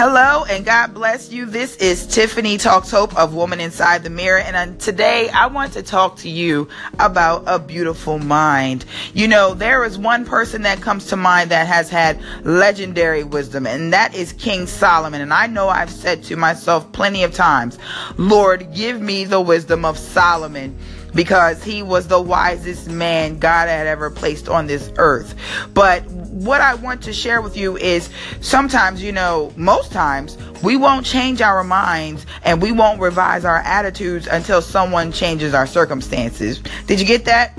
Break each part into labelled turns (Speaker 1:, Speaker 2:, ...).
Speaker 1: Hello and God bless you. This is Tiffany Talks Hope of Woman Inside the Mirror. And uh, today I want to talk to you about a beautiful mind. You know, there is one person that comes to mind that has had legendary wisdom, and that is King Solomon. And I know I've said to myself plenty of times, Lord, give me the wisdom of Solomon because he was the wisest man God had ever placed on this earth. But what I want to share with you is sometimes, you know, most times we won't change our minds and we won't revise our attitudes until someone changes our circumstances. Did you get that?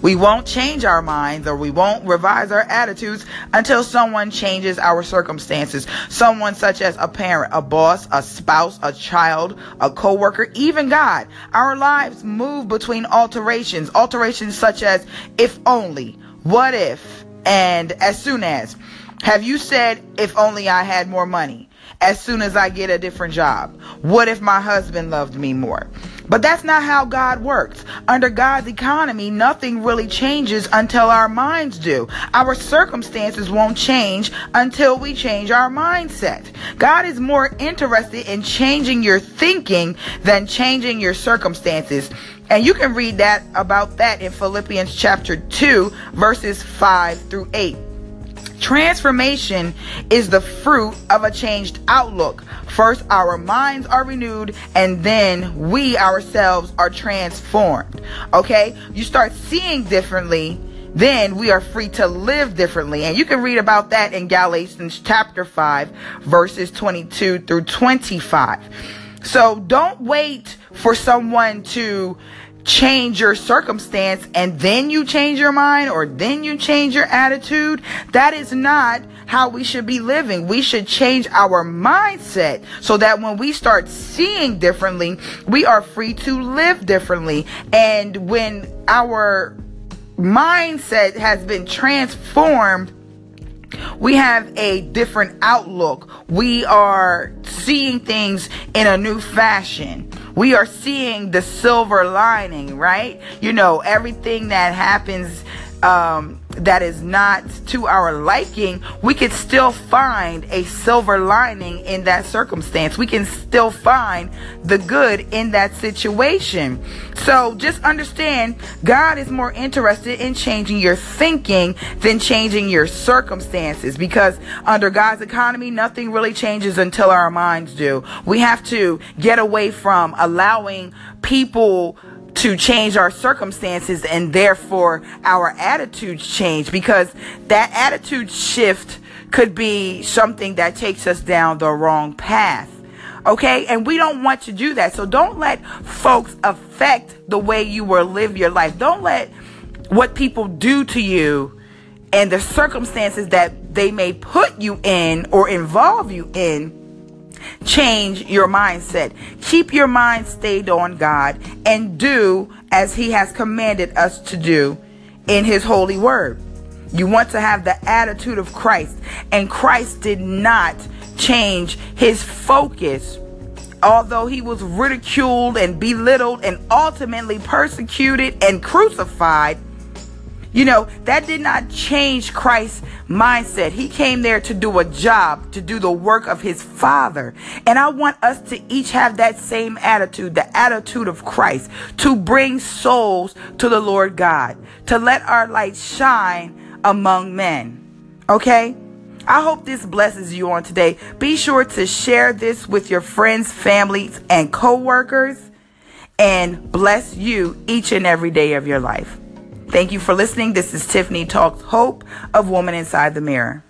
Speaker 1: We won't change our minds or we won't revise our attitudes until someone changes our circumstances. Someone such as a parent, a boss, a spouse, a child, a coworker, even God. Our lives move between alterations, alterations such as if only, what if, and as soon as. Have you said, if only I had more money? As soon as I get a different job? What if my husband loved me more? But that's not how God works. Under God's economy, nothing really changes until our minds do. Our circumstances won't change until we change our mindset. God is more interested in changing your thinking than changing your circumstances. And you can read that about that in Philippians chapter 2, verses 5 through 8. Transformation is the fruit of a changed outlook. First, our minds are renewed, and then we ourselves are transformed. Okay? You start seeing differently, then we are free to live differently. And you can read about that in Galatians chapter 5, verses 22 through 25. So don't wait for someone to change your circumstance and then you change your mind or then you change your attitude. That is not how we should be living. We should change our mindset so that when we start seeing differently, we are free to live differently. And when our mindset has been transformed, we have a different outlook. We are seeing things in a new fashion. We are seeing the silver lining, right? You know, everything that happens um, that is not to our liking, we can still find a silver lining in that circumstance. We can still find the good in that situation. So just understand God is more interested in changing your thinking than changing your circumstances because under God's economy, nothing really changes until our minds do. We have to get away from allowing people to change our circumstances and therefore our attitudes change because that attitude shift could be something that takes us down the wrong path. Okay? And we don't want to do that. So don't let folks affect the way you will live your life. Don't let what people do to you and the circumstances that they may put you in or involve you in change your mindset. Keep your mind stayed on God and do as He has commanded us to do in His holy word. You want to have the attitude of Christ, and Christ did not change his focus. Although he was ridiculed and belittled and ultimately persecuted and crucified, you know, that did not change Christ's mindset. He came there to do a job, to do the work of his Father. And I want us to each have that same attitude, the attitude of Christ, to bring souls to the Lord God, to let our light shine among men. Okay? I hope this blesses you on today. Be sure to share this with your friends, families, and coworkers and bless you each and every day of your life. Thank you for listening. This is Tiffany Talks Hope of Woman Inside the Mirror.